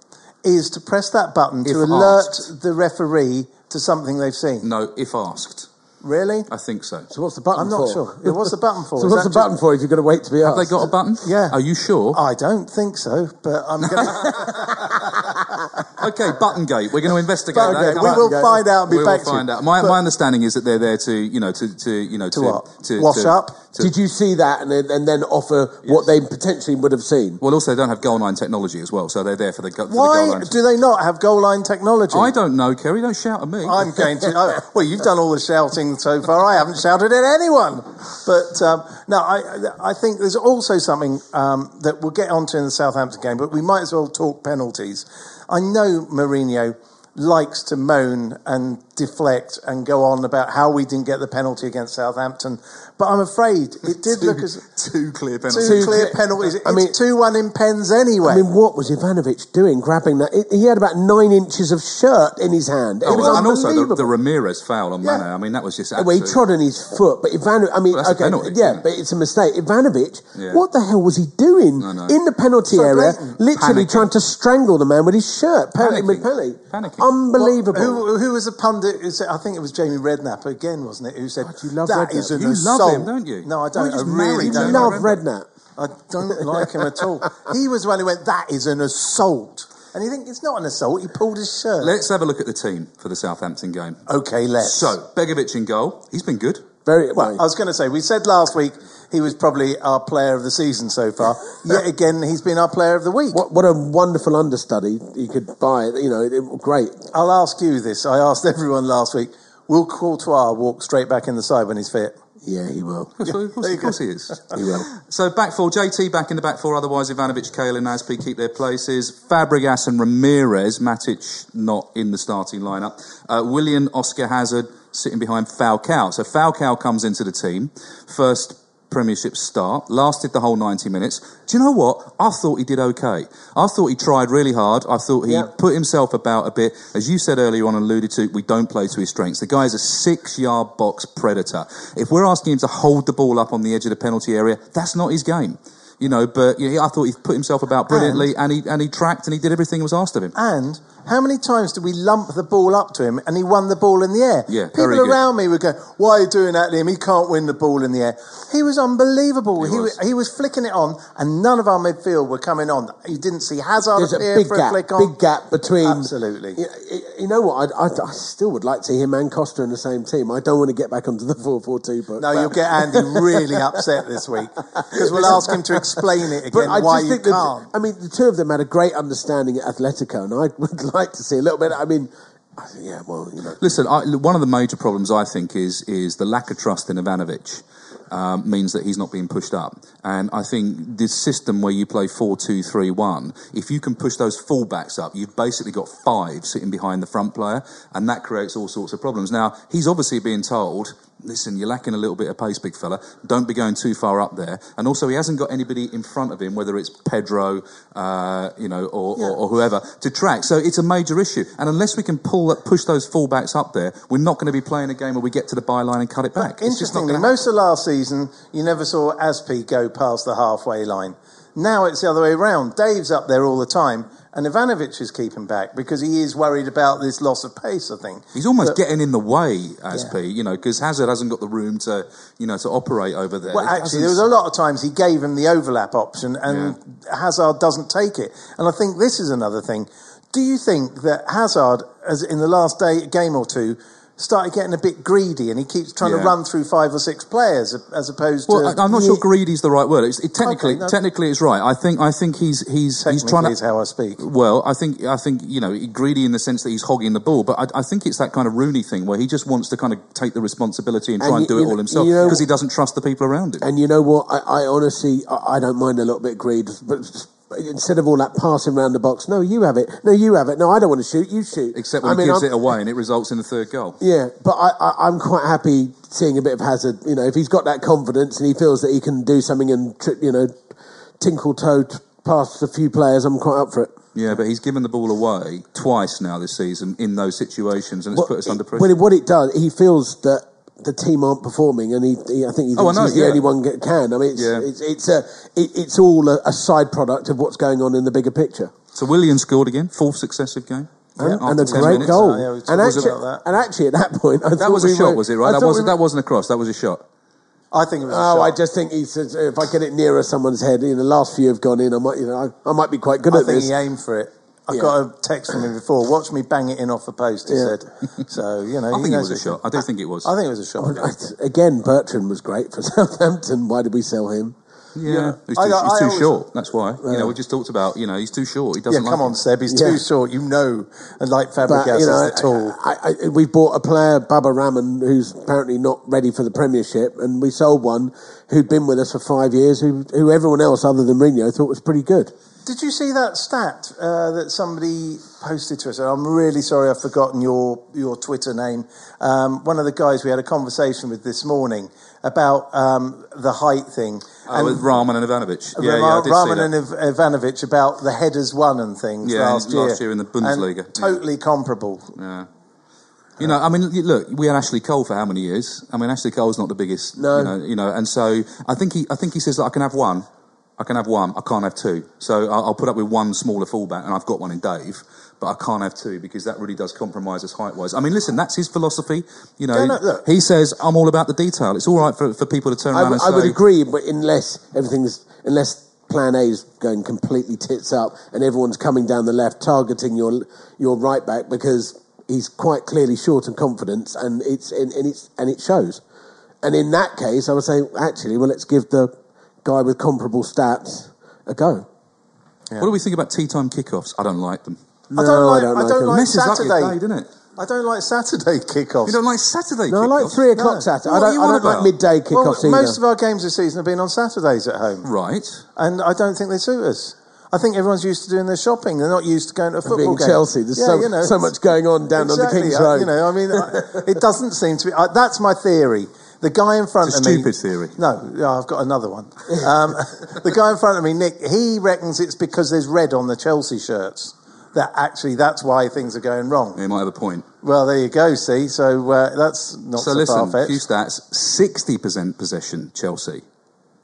Speaker 2: is to press that button
Speaker 3: If
Speaker 2: to alert
Speaker 3: asked.
Speaker 2: the referee to something they've seen.
Speaker 3: No, if asked,
Speaker 2: Really?
Speaker 3: I think so.
Speaker 4: So what's the button
Speaker 2: I'm not sure. Yeah, what's the button for? [LAUGHS]
Speaker 4: So
Speaker 2: Is
Speaker 4: what's the
Speaker 2: that
Speaker 4: button for if you've got to wait to be asked?
Speaker 3: Have they got a button? [LAUGHS]
Speaker 2: Yeah.
Speaker 3: Are you sure?
Speaker 2: I don't think so, but I'm going [LAUGHS] to.
Speaker 3: Okay, Buttongate. We're going to investigate
Speaker 2: Okay,
Speaker 3: that.
Speaker 2: we will
Speaker 4: Buttongate.
Speaker 2: find out and be
Speaker 3: we
Speaker 2: back
Speaker 3: will
Speaker 2: to you.
Speaker 3: find out. My,
Speaker 2: But-
Speaker 3: my understanding is that they're there to, you know, to, to you know, to,
Speaker 2: what?
Speaker 3: to
Speaker 2: Wash
Speaker 3: to-
Speaker 2: up?
Speaker 3: To-
Speaker 4: Did you see that and then, and then offer what they potentially would have seen?
Speaker 3: well, also they don't have goal line technology as well, so they're there for the, go- for the
Speaker 2: Why
Speaker 3: goal line.
Speaker 2: do they not have goal line technology?
Speaker 3: I don't know, Ceri. Don't shout at me.
Speaker 2: I'm going to. Oh, well, you've done all the shouting so far. I haven't shouted at anyone. But um, no, I, I think there's also something um, that we'll get onto in the Southampton game, but we might as well talk penalties. I know Mourinho likes to moan and deflect and go on about how we didn't get the penalty against Southampton. But I'm afraid it [LAUGHS] did
Speaker 3: two,
Speaker 2: look as
Speaker 3: two clear penalties.
Speaker 2: Two
Speaker 4: clear- [LAUGHS]
Speaker 2: penalties.
Speaker 4: I mean-
Speaker 2: it's two one in pens anyway.
Speaker 4: I mean, what was Ivanovic doing grabbing that? He had about nine inches of shirt in his hand. Oh, it
Speaker 3: Oh,
Speaker 4: was
Speaker 3: and also the, the Ramires foul on
Speaker 2: Yeah.
Speaker 3: I mean, that was just
Speaker 4: Well, he trod on his foot, but Ivanovic. I mean,
Speaker 3: Well,
Speaker 4: okay,
Speaker 3: penalty,
Speaker 4: yeah,
Speaker 3: it?
Speaker 4: but it's a mistake. Ivanovic,
Speaker 3: Yeah.
Speaker 4: what the hell was he doing
Speaker 3: I know.
Speaker 4: in the penalty
Speaker 2: So
Speaker 4: area? Literally
Speaker 3: Panicking.
Speaker 4: trying to strangle the man with his shirt,
Speaker 3: Panicking. Panicking.
Speaker 4: Unbelievable.
Speaker 2: Who, who was the pundit who said, I think it was Jamie Redknapp again, wasn't it, who said,
Speaker 4: God, you love
Speaker 2: that
Speaker 4: Redknapp.
Speaker 2: is an
Speaker 3: You love
Speaker 2: assault.
Speaker 3: him, don't you?
Speaker 2: No, I don't.
Speaker 3: you
Speaker 2: I really don't.
Speaker 4: you love
Speaker 3: Redknapp.
Speaker 4: Redknapp.
Speaker 2: I don't like him at all. He was the one who went, that is an assault. And you think, it's not an assault, he pulled his shirt.
Speaker 3: Let's have a look at the team for the Southampton game.
Speaker 2: okay, let's.
Speaker 3: So, Begovic in goal. He's been good.
Speaker 4: Very
Speaker 2: Well,
Speaker 4: well.
Speaker 2: I was going to say, we said last week he was probably our player of the season so far. Yet again, he's been our player of the week.
Speaker 4: What, what a wonderful understudy you could buy. You know, it, great.
Speaker 2: I'll ask you this. I asked [LAUGHS] everyone last week. Will Courtois walk straight back in the side when he's fit?
Speaker 4: Yeah, he will.
Speaker 3: Of course, of course, of course he is. [LAUGHS]
Speaker 4: He will.
Speaker 3: So back four, JT back in the back four. Otherwise, Ivanovic, Cahill, and Azpi keep their places. Fabregas and Ramires, Matic not in the starting lineup. Uh, Willian, Oscar Hazard sitting behind Falcao. So Falcao comes into the team. First Premiership start, lasted the whole 90 minutes. Do you know what? I thought he did okay. I thought he tried really hard. I thought he put himself about a bit. As you said earlier on and alluded to, we don't play to his strengths. The guy is a six yard box predator. If we're asking him to hold the ball up on the edge of the penalty area, that's not his game. You know, but you know, I thought he put himself about brilliantly and, he and he tracked and he did everything was asked of him.
Speaker 2: And how many times did we lump the ball up to him and he won the ball in the air?
Speaker 3: Yeah,
Speaker 2: People around me would go, Why are you doing that to him? He can't win the ball in the air. He was unbelievable.
Speaker 3: He
Speaker 2: He,
Speaker 3: was.
Speaker 2: was. he was flicking it on and none of our midfield were coming on. You didn't see Hazard
Speaker 4: There's a
Speaker 2: appear
Speaker 4: big
Speaker 2: for
Speaker 4: gap,
Speaker 2: a flick on.
Speaker 4: big gap between.
Speaker 2: Absolutely.
Speaker 4: You, you know what? I, I, I still would like to hear him and Costa in the same team. I don't want to get back onto the 4-4-2, but
Speaker 2: No, you'll get Andy really upset this week because we'll ask him to explain it [LAUGHS] again
Speaker 4: But I
Speaker 2: why
Speaker 4: just
Speaker 2: you
Speaker 4: think
Speaker 2: can't.
Speaker 4: I mean, the two of them had a great understanding at Atletico, and I would [LAUGHS] like to see a little bit. I mean, I think, yeah, well, you know,
Speaker 3: Listen, I, one of the major problems I think is is the lack of trust in Ivanovic. Um, means that he's not being pushed up, and I think this system where you play four two three one, if you can push those fullbacks up, you've basically got five sitting behind the front player, and that creates all sorts of problems. Now he's obviously being told, listen, you're lacking a little bit of pace, big fella. Don't be going too far up there, and also he hasn't got anybody in front of him, whether it's Pedro, uh, you know, or, or, or whoever to track. So it's a major issue, and unless we can pull push those fullbacks up there, we're not going to be playing a game where we get to the byline and cut it back. It's just
Speaker 2: Interestingly,
Speaker 3: going to
Speaker 2: most of last season, you never saw Azpi go past the halfway line. Now it's the other way around. Dave's up there all the time, and Ivanovic is keeping back because he is worried about this loss of pace, I think.
Speaker 3: He's almost
Speaker 2: But-
Speaker 3: getting in the way, as
Speaker 2: Yeah.
Speaker 3: You know, because Hazard hasn't got the room to, you know, to operate over there.
Speaker 2: Well,
Speaker 3: It
Speaker 2: actually, there was a lot of times he gave him the overlap option, and Hazard doesn't take it. And I think this is another thing. Do you think that Hazard, as in the last day game or two, started getting a bit greedy, and he keeps trying to run through five or six players as opposed
Speaker 3: Well,
Speaker 2: to?
Speaker 3: I'm not sure greedy is the right word. It's, it, technically,
Speaker 2: Okay, no.
Speaker 3: technically, it's right. I think, I think he's he's he's trying to.
Speaker 2: is how I speak.
Speaker 3: Well, I think I think you know greedy in the sense that he's hogging the ball, but I, I think it's that kind of Rooney thing where he just wants to kind of take the responsibility and try
Speaker 4: And
Speaker 3: and,
Speaker 4: you-
Speaker 3: do it all himself
Speaker 4: you know-
Speaker 3: because he doesn't trust the people around him.
Speaker 4: And you know what? I, I honestly, I, I don't mind a little bit greed, but instead of all that passing around the box, no, you have it. No, you have it. No, I don't want to shoot. You shoot.
Speaker 3: Except when
Speaker 4: I
Speaker 3: he
Speaker 4: mean,
Speaker 3: gives
Speaker 4: I'm-
Speaker 3: it away and it results in the third goal.
Speaker 4: Yeah, but I, I, I'm quite happy seeing a bit of Hazard. You know, if he's got that confidence and he feels that he can do something and tri- you know, tinkle toe past a few players, I'm quite up for it.
Speaker 3: Yeah, but he's given the ball away twice now this season in those situations, and it's
Speaker 4: What
Speaker 3: put us under pressure.
Speaker 4: Well, what it does, he feels that the team aren't performing, and he, he I think he
Speaker 3: Oh, I know,
Speaker 4: he's the
Speaker 3: yeah.
Speaker 4: only one that can. I mean, it's
Speaker 3: Yeah.
Speaker 4: it's, it's a it, it's all a, a side product of what's going on in the bigger picture.
Speaker 3: so Willian scored again, fourth successive game.
Speaker 4: And, and a great
Speaker 3: minutes.
Speaker 4: goal.
Speaker 2: Oh, yeah, we
Speaker 4: and, actually,
Speaker 2: about that.
Speaker 4: and actually, at that point, I
Speaker 3: That was a
Speaker 4: we
Speaker 3: shot,
Speaker 4: were-
Speaker 3: was it?
Speaker 4: I
Speaker 3: Right, that wasn't
Speaker 4: we
Speaker 3: that wasn't a cross. That was a shot.
Speaker 2: I think it was. a
Speaker 4: Oh,
Speaker 2: shot.
Speaker 4: I just think he says if I get it nearer someone's head, you know, the last few have gone in. I might, you know, I, I might be quite good
Speaker 2: I
Speaker 4: at
Speaker 2: think
Speaker 4: this.
Speaker 2: he aimed for it. I
Speaker 4: Yeah.
Speaker 2: got a text from him before. Watch me bang it in off the post. He
Speaker 4: Yeah.
Speaker 2: said. So you know,
Speaker 3: I think it was a shot. I do think it was.
Speaker 2: I think it was a shot.
Speaker 4: I- [LAUGHS] Again, Bertrand was great for [LAUGHS] Southampton. Why did we sell him?
Speaker 3: Yeah, he's too,
Speaker 2: I
Speaker 3: he's too
Speaker 2: always-
Speaker 3: short. That's why. You know, we just talked about. You know, he's too short. He doesn't.
Speaker 2: Like come
Speaker 3: like
Speaker 2: on, Seb. He's
Speaker 4: Yeah.
Speaker 2: too short. You know, and like
Speaker 4: But
Speaker 2: Fabregas
Speaker 4: you know,
Speaker 2: is the tall.
Speaker 4: I, I, we bought a player, Baba Rahman, who's apparently not ready for the Premiership, and we sold one who'd been with us for five years, who, who everyone else other than Mourinho thought was pretty good.
Speaker 2: Did you see that stat uh, that somebody posted to us? I'm really sorry, I've forgotten your your Twitter name. Um, one of the guys we had a conversation with this morning about um, the height thing.
Speaker 3: Oh, with Rahman and Ivanovic. Yeah, yeah, I did see
Speaker 2: Rahman and Iv- Ivanovic about the headers won and things
Speaker 3: Yeah,
Speaker 2: last year.
Speaker 3: last year in the Bundesliga,
Speaker 2: And
Speaker 3: yeah.
Speaker 2: totally comparable.
Speaker 3: Yeah. You know, I mean, look, we had Ashley Cole for how many years? I mean, Ashley Cole's not the biggest,
Speaker 4: No.
Speaker 3: you know, you know, and so I think he, I think he says that I can have one, I can have one, I can't have two. So I'll, put up with one smaller fullback, and I've got one in Dave, but I can't have two because that really does compromise us height wise. I mean, listen, that's his philosophy. You know,
Speaker 2: no, look.
Speaker 3: he says I'm all about the detail. It's all right for, for people to turn
Speaker 4: I,
Speaker 3: around
Speaker 4: w-
Speaker 3: and
Speaker 4: I would agree, but unless everything's unless Plan A is going completely tits up and everyone's coming down the left targeting your your right back because he's quite clearly short on confidence and it's and, and it's and it shows. And in that case, I would say actually, well, let's give the guy with comparable stats a go.
Speaker 3: What do we think about tea time kickoffs? I don't like them.
Speaker 2: I don't like,
Speaker 4: I don't
Speaker 2: I
Speaker 4: like
Speaker 2: don't like
Speaker 3: Messes up your
Speaker 2: Saturday.
Speaker 3: day, doesn't it?
Speaker 2: I don't like Saturday kickoffs.
Speaker 3: You don't like Saturday
Speaker 4: No, I like three o'clock
Speaker 2: No.
Speaker 4: Saturday.
Speaker 3: What
Speaker 4: I
Speaker 3: are you
Speaker 4: don't, I don't like
Speaker 3: about?
Speaker 4: midday
Speaker 2: well,
Speaker 4: kickoffs either.
Speaker 2: most of our games this season have been on Saturdays at home,
Speaker 3: Right.
Speaker 2: and I don't think they suit us. I think everyone's used to doing their shopping. They're not used to going to a football
Speaker 4: being
Speaker 2: game.
Speaker 4: Chelsea, there's
Speaker 2: Yeah,
Speaker 4: so,
Speaker 2: you know,
Speaker 4: so much going on down
Speaker 2: exactly,
Speaker 4: on the King's Road.
Speaker 2: You know, I mean, I- it doesn't seem to be. Uh, that's my theory. The guy in front of me.
Speaker 3: stupid theory.
Speaker 2: No, I've got another one. Um, [LAUGHS] the guy in front of me, Nick, he reckons it's because there's red on the Chelsea shirts. That actually, that's why things are going wrong.
Speaker 3: You might have a point.
Speaker 2: Well, there you go. See, so uh, that's not
Speaker 3: So
Speaker 2: so,
Speaker 3: listen,
Speaker 2: far
Speaker 3: few stats: sixty percent possession, Chelsea.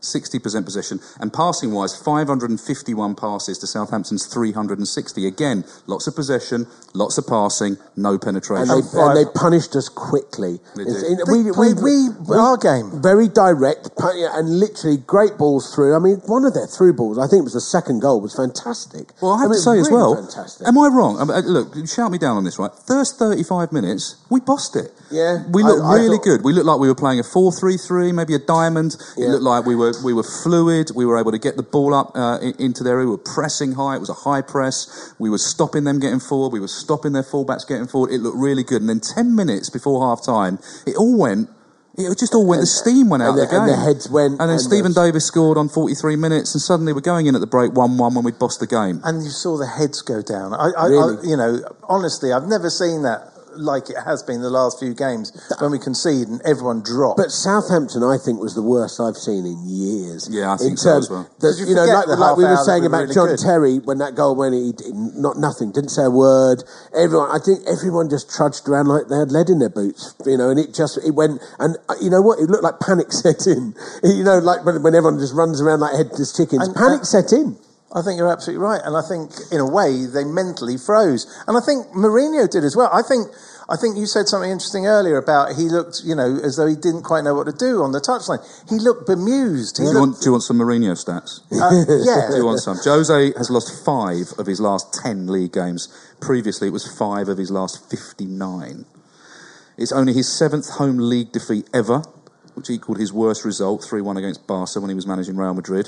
Speaker 3: Sixty percent possession, and passing wise, five hundred and fifty-one passes to Southampton's three hundred and sixty. Again, lots of possession, lots of passing, no penetration.
Speaker 4: and they, and they punished us quickly.
Speaker 3: They did.
Speaker 4: in-
Speaker 2: They played we- our game.
Speaker 4: very direct and literally great balls through. I mean, one of their through balls, I think it was the second goal, was fantastic.
Speaker 3: Well, I have
Speaker 4: mean,
Speaker 3: to say as well.
Speaker 4: fantastic.
Speaker 3: Am I wrong? I mean, uh, look, shout me down on this, right? First thirty-five minutes, we bossed it.
Speaker 4: Yeah,
Speaker 3: we looked
Speaker 4: I
Speaker 3: really
Speaker 4: thought-
Speaker 3: good. We looked like we were playing a four-three-three, maybe a diamond. It looked like we were we were fluid. We were able to get the ball up uh, in- into there. We were pressing high. It was a high press. We were stopping them getting forward. We were stopping their fullbacks getting forward. It looked really good. And then ten minutes before half time, it all went. It just all went. The steam went out
Speaker 4: and
Speaker 3: of the
Speaker 4: the-
Speaker 3: game.
Speaker 4: and the heads went,
Speaker 3: And then
Speaker 4: and
Speaker 3: Steven
Speaker 4: the-
Speaker 3: Davis scored on 43 minutes, and suddenly we're going in at the break 1-1 when we bossed the game.
Speaker 2: and you saw the heads go down. I, I,
Speaker 4: Really?
Speaker 2: I, you know, honestly, I've never seen that like it has been the last few games when we concede and everyone dropped.
Speaker 4: But Southampton, I think, was the worst I've seen in years.
Speaker 3: Yeah, I think
Speaker 4: in
Speaker 3: so
Speaker 4: terms,
Speaker 3: as well.
Speaker 4: that,
Speaker 2: Did you
Speaker 4: you know, like, like we were saying
Speaker 2: we
Speaker 4: about
Speaker 2: really
Speaker 4: John
Speaker 2: good?
Speaker 4: Terry when that goal went, he did not nothing, didn't say a word. Everyone, I think everyone just trudged around like they had lead in their boots, you know. And it just it went, and uh, you know what? It looked like panic [LAUGHS] set in. You know, like when, when everyone just runs around like headless chickens.
Speaker 2: And-
Speaker 4: panic
Speaker 2: and-
Speaker 4: set in.
Speaker 2: I think you're absolutely right, and I think in a way they mentally froze, and I think Mourinho did as well. I think I think you said something interesting earlier about he looked, you know, as though he didn't quite know what to do on the touchline. He looked bemused. He
Speaker 3: Do you, want, do you want some Mourinho stats?
Speaker 2: uh, yeah, [LAUGHS]
Speaker 3: Do you want some? Jose has lost five of his last 10 league games. Previously, it was five of his last 59. It's only his seventh home league defeat ever, which equaled his worst result, 3 1 against Barca when he was managing Real Madrid.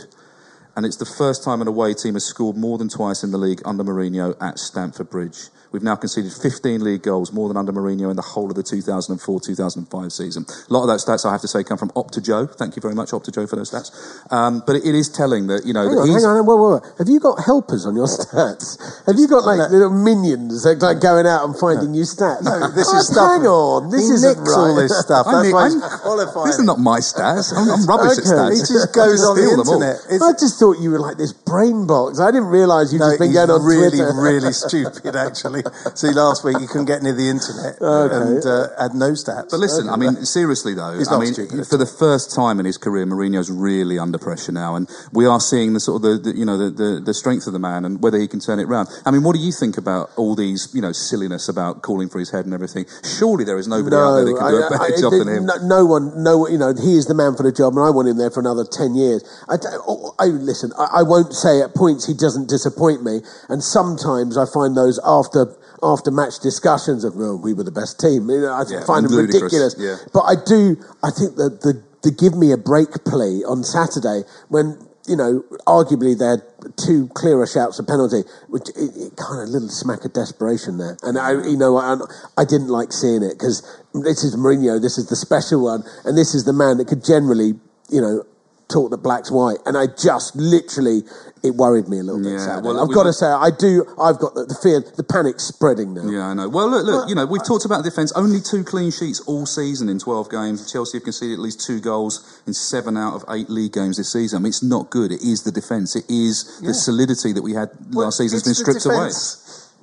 Speaker 3: And it's the first time an away team has scored more than twice in the league under Mourinho at Stamford Bridge. We've now conceded 15 league goals, more than under Mourinho in the whole of the 2004-2005 season. A lot of those stats, I have to say, come from Opta Joe. Thank you very much, Opta Joe, for those stats. Um, but it is telling that, you know,
Speaker 4: Hang
Speaker 3: that
Speaker 4: on,
Speaker 3: he's...
Speaker 4: hang on, whoa, whoa, whoa. Have you got helpers on your [LAUGHS] stats? Have you got like little minions that like going out and finding new stats?
Speaker 2: No, this
Speaker 4: Oh,
Speaker 2: is stuff.
Speaker 4: Hang on, this isn't
Speaker 2: nicks all
Speaker 4: right.
Speaker 2: this stuff. [LAUGHS] That's why
Speaker 3: I'm-
Speaker 2: he's qualified.
Speaker 3: These are not my stats. I'm, I'm rubbish [LAUGHS]
Speaker 4: Okay.
Speaker 3: at stats.
Speaker 2: He just goes on the
Speaker 3: Steal them all.
Speaker 2: internet.
Speaker 4: I just thought you were like this brain box. I didn't realise you'd
Speaker 2: No,
Speaker 4: just been going on
Speaker 2: really,
Speaker 4: Twitter.
Speaker 2: really stupid, actually. [LAUGHS] See, last week he couldn't get near the internet and uh, had no stats.
Speaker 3: But listen, I mean, seriously though,
Speaker 2: He's
Speaker 3: I
Speaker 2: not
Speaker 3: mean,
Speaker 2: stupid
Speaker 3: for the first time in his career, Mourinho's really under pressure now, and we are seeing the sort of the, the you know the, the, the strength of the man and whether he can turn it round. I mean, what do you think about all these you know silliness about calling for his head and everything? Surely there is nobody out there that can do a better job than him.
Speaker 4: No, no one, no, you know, he is the man for the job, and I want him there for another ten years. I, d- oh, I- listen. I, I won't say at points he doesn't disappoint me, and sometimes I find those after after match discussions of, well, we were the best team. I
Speaker 3: Yeah,
Speaker 4: find them ridiculous.
Speaker 3: yeah.
Speaker 4: But I do. I think that the the give me a break play on Saturday when. You know, arguably they had two clearer shouts of penalty, which it, it kind of little smack of desperation there. And I, you know, I, I didn't like seeing it because this is Mourinho, this is the special one, and this is the man that could generally, you know, talk that black's white, and I just literally it worried me a little bit.
Speaker 3: Yeah,
Speaker 4: Saturday.
Speaker 3: well,
Speaker 4: I've got to say, I do. I've got the, the fear, the panic spreading now.
Speaker 3: Yeah, I know. Well, look, look. You know, we've talked about the defence. Only two clean sheets all season in twelve games. Chelsea have conceded at least two goals in seven out of eight league games this season. I mean, it's not good. It is the defence. It is the solidity that we had last season has been
Speaker 2: the
Speaker 3: stripped away.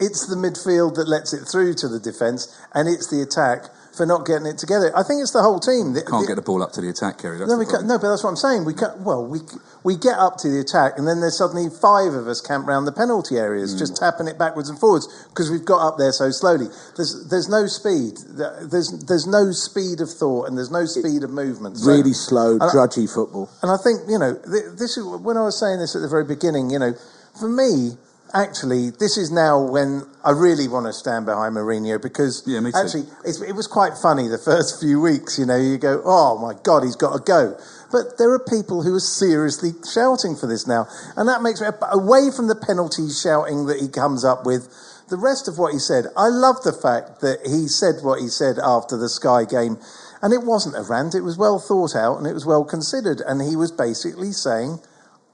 Speaker 2: It's the midfield that lets it through to the defence, and it's the attack for not getting it together. I think it's the whole team. The-
Speaker 3: Can't
Speaker 2: the-
Speaker 3: get the ball up to the attack, Ceri.
Speaker 2: No, we no, but that's what I'm saying. We can't, well, we we get up to the attack, and then there's suddenly five of us camped around the penalty areas,
Speaker 3: Mm.
Speaker 2: just tapping it backwards and forwards because we've got up there so slowly. There's there's no speed. There's there's no speed of thought, and there's no speed of movement. So-
Speaker 4: Really slow,
Speaker 2: I-
Speaker 4: drudgy football.
Speaker 2: and I think, you know, th- this is when I was saying this at the very beginning, you know, for me, actually, this is now when I really want to stand behind Mourinho because
Speaker 3: Yeah,
Speaker 2: actually, it's, it was quite funny the [LAUGHS] first few weeks, you know, you go, oh my God, he's got to go. But there are people who are seriously shouting for this now. And that makes me, away from the penalty shouting that he comes up with, the rest of what he said, I love the fact that he said what he said after the Sky game. And it wasn't a rant, it was well thought out and it was well considered. And he was basically saying,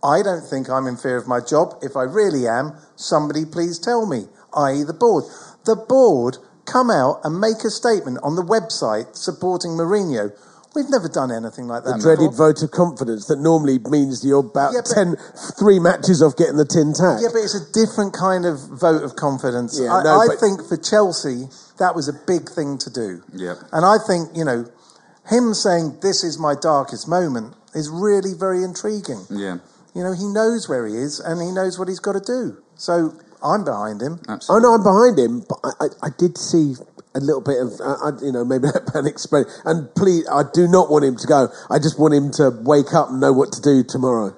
Speaker 2: I don't think I'm in fear of my job. If I really am, somebody please tell me, i.e., the board. The board come out and make a statement on the website supporting Mourinho. We've never done anything like that.
Speaker 4: The dreaded
Speaker 2: before.
Speaker 4: vote of confidence that normally means you're about
Speaker 2: Yeah, but-
Speaker 4: ten, three matches off getting the tin tack.
Speaker 2: Yeah, but it's a different kind of vote of confidence.
Speaker 4: Yeah,
Speaker 2: I,
Speaker 4: no,
Speaker 2: I think for Chelsea, that was a big thing to do.
Speaker 3: Yep.
Speaker 2: And I think, you know, him saying, this is my darkest moment is really very intriguing.
Speaker 3: Yeah,
Speaker 2: You know, he knows where he is and he knows what he's got to do. So I'm behind him.
Speaker 4: I
Speaker 3: absolutely.
Speaker 4: know I'm behind him, but I, I, I did see a little bit of, uh, I, you know, maybe [LAUGHS] that panic spread. And please, I do not want him to go. I just want him to wake up and know what to do tomorrow.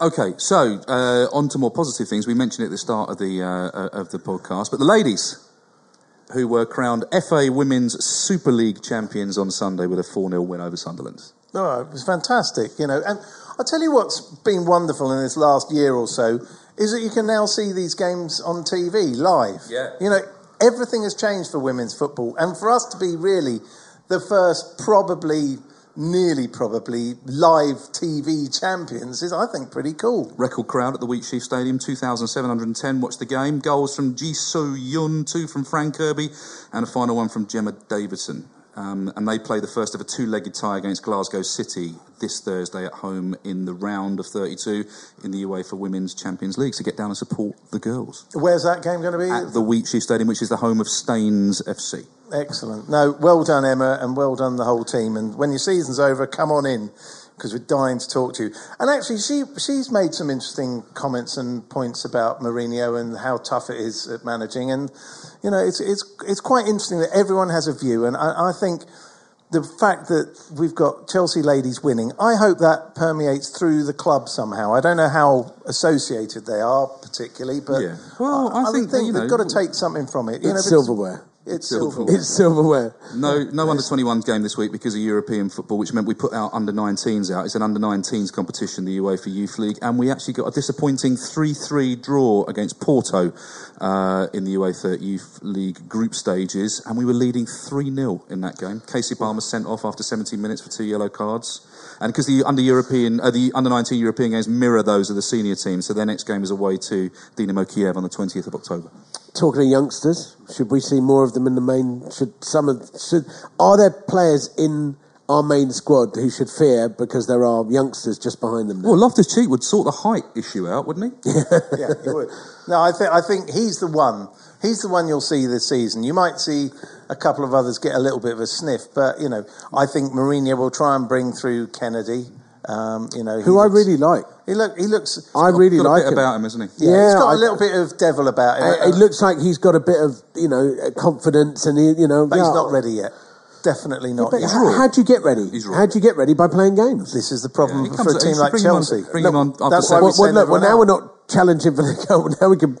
Speaker 3: Okay, so uh, on to more positive things. We mentioned it at the start of the uh, uh, of the podcast, but the ladies who were crowned FA Women's Super League champions on Sunday with a 4 0 win over Sunderland.
Speaker 2: No, it was fantastic, you know. And I'll tell you what's been wonderful in this last year or so is that you can now see these games on TV live.
Speaker 3: Yeah.
Speaker 2: You know, everything has changed for women's football. And for us to be really the first, probably, nearly probably, live TV champions is, I think, pretty cool.
Speaker 3: Record crowd at the Wheatsheaf Stadium, 2,710 watched the game. Goals from Ji Soo Yun, two from Fran Kirby, and a final one from Gemma Davison. Um, and they play the first of a two-legged tie against Glasgow City this Thursday at home in the round of 32 in the UEFA Women's Champions League. So get down and support the girls
Speaker 2: Where's that game going to be?
Speaker 3: at the Wheatsheaf Stadium, which is the home of Staines FC.
Speaker 2: Excellent. No, well done, Emma, and well done the whole team. And when your season's over, come on in because we're dying to talk to you. And actually, she she's made some interesting comments and points about Mourinho and how tough it is at managing. And you know, it's it's it's quite interesting that everyone has a view. And I, I think the fact that we've got Chelsea ladies winning, I hope that permeates through the club somehow. I don't know how associated they are particularly, but
Speaker 3: Yeah. Well, I think that, you
Speaker 2: they've got to take something from it. You know,
Speaker 4: It's silverware.
Speaker 2: It's
Speaker 3: silverware.
Speaker 2: silverware.
Speaker 4: It's silverware.
Speaker 3: No, no under 21s game this week because of European football, which meant we put our under 19s out. It's an under 19s competition, the UEFA Youth League, and we actually got a disappointing 3-3 draw against Porto uh, in the UEFA Youth League group stages, and we were leading 3-0 in that game. Kasey Palmer sent off after 17 minutes for two yellow cards. And because the under European, uh, the under 19 European games mirror those of the senior team, so their next game is away to Dinamo Kiev on the 20th of October.
Speaker 4: Talking to youngsters, should we see more of them in the main? Should some of should are there players in our main squad who should fear because there are youngsters just behind them? now?
Speaker 3: Well, Loftus Cheek would sort the height issue out, wouldn't he? [LAUGHS]
Speaker 2: yeah, he would. No, I think I think he's the one. He's the one you'll see this season. You might see a couple of others get a little bit of a sniff, but you know, I think Mourinho will try and bring through Kenedy. Um, you know, he
Speaker 4: who I really like.
Speaker 2: He look. He looks.
Speaker 4: I really
Speaker 3: got a
Speaker 4: like
Speaker 3: bit
Speaker 4: him.
Speaker 3: about him, isn't he?
Speaker 2: Yeah, he's
Speaker 4: Yeah,
Speaker 2: got a
Speaker 4: I-
Speaker 2: little bit of devil about him.
Speaker 4: Uh, it looks like he's got a bit of you know uh, confidence, and he, you know,
Speaker 2: but
Speaker 4: yeah,
Speaker 2: he's not ready yet. Definitely not
Speaker 4: But
Speaker 2: yet.
Speaker 4: how, how'd you get ready? How'd you get ready by playing games?
Speaker 2: This is the problem
Speaker 3: Yeah,
Speaker 2: for a team like
Speaker 3: bring him on-
Speaker 2: Chelsea.
Speaker 3: bring him on after
Speaker 2: that's why we
Speaker 4: well, well, look, well, now we're not challenging [LAUGHS] for the goal. Now we can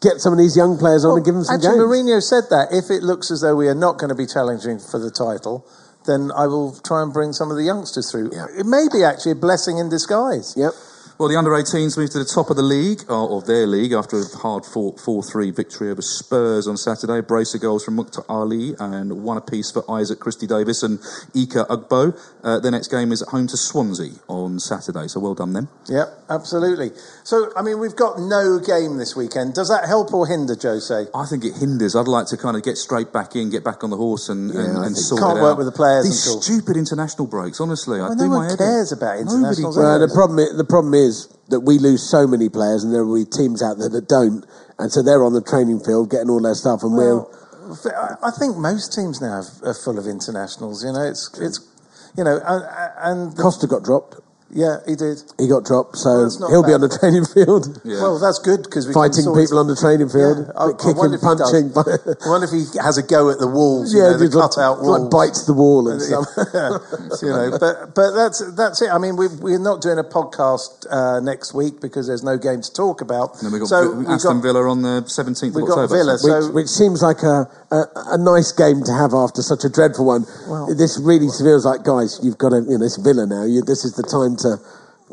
Speaker 4: get some of these young players on and give them some
Speaker 2: Actually,
Speaker 4: games.
Speaker 2: Mourinho said that if it looks as though we are not going to be challenging for the title, then I will try and bring some of the youngsters through.
Speaker 4: Yeah.
Speaker 2: It may be actually a blessing in disguise.
Speaker 4: Yep.
Speaker 3: Well, the under 18s moved to the top of the league, or of their league, after a hard fought 4 3 victory over Spurs on Saturday. Brace of goals from Mukhtar Ali and one apiece for Isaac Christie Davies and Ike Ugbo. Uh, their next game is at home to Swansea on Saturday, so well done them.
Speaker 2: Yep, absolutely. So, I mean, we've got no game this weekend. Does that help or hinder, Jose?
Speaker 3: I think it hinders. I'd like to kind of get straight back in, get back on the horse and,
Speaker 2: Yeah,
Speaker 3: and,
Speaker 2: I
Speaker 3: and sort
Speaker 2: can't
Speaker 3: it
Speaker 2: work
Speaker 3: out.
Speaker 2: with the players
Speaker 3: These
Speaker 2: until-
Speaker 3: stupid international breaks, honestly.
Speaker 2: Well,
Speaker 3: do
Speaker 2: no
Speaker 3: my
Speaker 2: one
Speaker 3: head
Speaker 2: cares
Speaker 3: in.
Speaker 2: about
Speaker 3: Nobody
Speaker 2: internationals.
Speaker 3: cares.
Speaker 4: Well, the problem, the problem is that we lose so many players, and there will be teams out there that don't, and so they're on the training field getting all their stuff, and we're
Speaker 2: Well, I- I think most teams now are full of internationals. You know, it's it's you know, and, and
Speaker 4: Costa got dropped.
Speaker 2: Yeah, he did.
Speaker 4: He got dropped, so
Speaker 2: Well,
Speaker 4: he'll be on the training field,
Speaker 3: Yeah.
Speaker 2: Well, that's good because we can
Speaker 4: fighting people on the training field,
Speaker 2: Yeah, I- I
Speaker 4: kicking,
Speaker 2: wonder if he
Speaker 4: punching.
Speaker 2: I wonder if he has a go at the walls. You
Speaker 4: yeah,
Speaker 2: know, the
Speaker 4: just like-
Speaker 2: cutout walls.
Speaker 4: like bites the wall and [LAUGHS]
Speaker 2: Yeah.
Speaker 4: stuff. [LAUGHS]
Speaker 2: you know, but but that's that's it. I mean, we we're not doing a podcast uh, next week because there's no game to talk about.
Speaker 3: And then we've got
Speaker 2: so
Speaker 3: Vi-
Speaker 2: we've
Speaker 3: Aston
Speaker 2: got,
Speaker 3: Villa on the 17th of
Speaker 2: we've got
Speaker 3: October.
Speaker 2: Villa.
Speaker 4: which,
Speaker 2: So
Speaker 4: which seems like a, a, a nice game to have after such a dreadful one.
Speaker 2: Well-
Speaker 4: this really feels like, guys, you've got to, you know, it's Villa now. You, this is the time to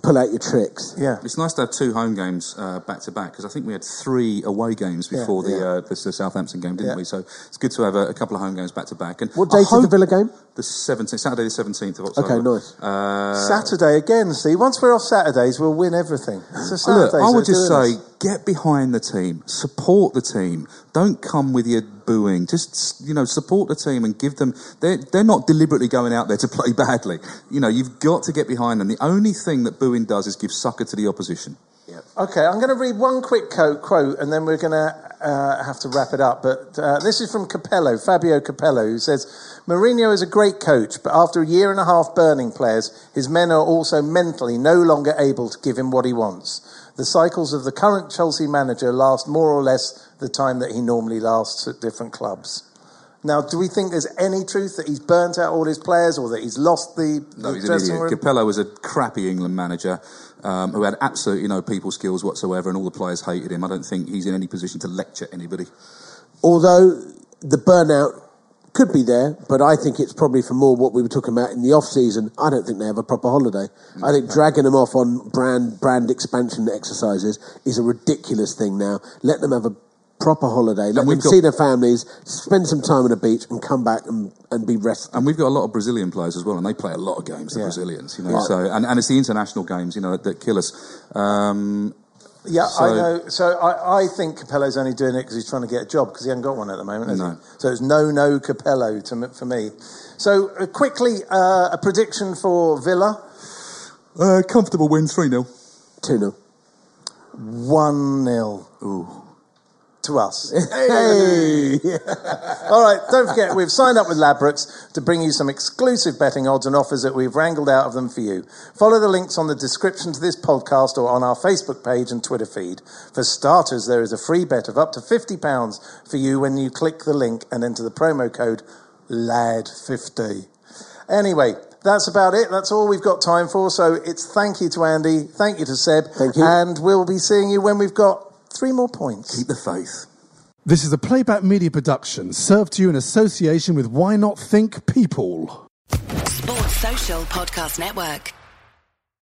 Speaker 4: pull out your tricks.
Speaker 2: yeah,
Speaker 3: It's nice to have two home games uh, back to back because I think we had three away games before the,
Speaker 4: yeah.
Speaker 3: Uh, the the Southampton game, didn't
Speaker 2: Yeah.
Speaker 3: we? So it's good to have a, a couple of home games back to back. And
Speaker 4: What date is the Villa game?
Speaker 3: The 17th, Saturday the 17th of October.
Speaker 4: Okay, nice.
Speaker 3: Uh,
Speaker 2: Saturday again. See, once we're off Saturdays, we'll win everything. So
Speaker 3: Look, I would
Speaker 2: they're
Speaker 3: just say,
Speaker 2: us.
Speaker 3: get behind the team, support the team. Don't come with your booing. Just you know, support the team and give them. They're they're not deliberately going out there to [LAUGHS] play badly. You know, you've got to get behind them. The only thing that booing does is give sucker to the opposition.
Speaker 2: Okay, I'm going to read one quick quote, quote and then we're going to uh, have to wrap it up. But uh, this is from Capello, Fabio Capello, who says Mourinho is a great coach, but after a year and a half burning players, his men are also mentally no longer able to give him what he wants. The cycles of the current Chelsea manager last more or less the time that he normally lasts at different clubs. Now, do we think there's any truth that he's burnt out all his players or that he's lost the,
Speaker 3: No,
Speaker 2: the
Speaker 3: he's an idiot.
Speaker 2: room?
Speaker 3: Capello was a crappy England manager um, who had absolutely no people skills whatsoever, and all the players hated him. I don't think he's in any position to lecture anybody.
Speaker 4: Although the burnout could be there, but I think it's probably for more what we were talking about in the off season. I don't think they have a proper holiday. I think dragging them off on brand brand expansion exercises is a ridiculous thing now. Let them have a proper holiday. Let
Speaker 3: And we've
Speaker 4: them
Speaker 3: got-
Speaker 4: see their families, spend some time on the beach, and come back and, and be rested.
Speaker 3: And we've got a lot of Brazilian players as well, and they play a lot of games. The
Speaker 2: Yeah.
Speaker 3: Brazilians, you know.
Speaker 4: Yeah.
Speaker 3: So, and, and it's the international games, you know, that, that kill us. Um,
Speaker 2: Yeah, I know. So I, I think Capello's only doing it because he's trying to get a job because he hasn't got one at the moment.
Speaker 3: No.
Speaker 2: He? So it's no, no Capello to, for me. So uh, quickly, uh, a prediction for Villa:
Speaker 3: uh, comfortable win, three 0
Speaker 4: 2 0.
Speaker 2: one 0
Speaker 3: Ooh.
Speaker 2: To us. [LAUGHS]
Speaker 4: Hey!
Speaker 2: All right, don't forget we've signed up with Ladbrokes to bring you some exclusive betting odds and offers that we've wrangled out of them for you. Follow the links on the description to this podcast or on our Facebook page and Twitter feed. For starters, there is a free bet of up to £50 for you when you click the link and enter the promo code LAD50. Anyway, that's about it. That's all we've got time for. So it's thank you to Andy, thank you to Seb,
Speaker 4: Thank you.
Speaker 2: and we'll be seeing you when we've got three more points.
Speaker 3: Keep the faith.
Speaker 1: This is a playback media production served to you in association with Why Not Think People.
Speaker 5: Sports Social Podcast Network.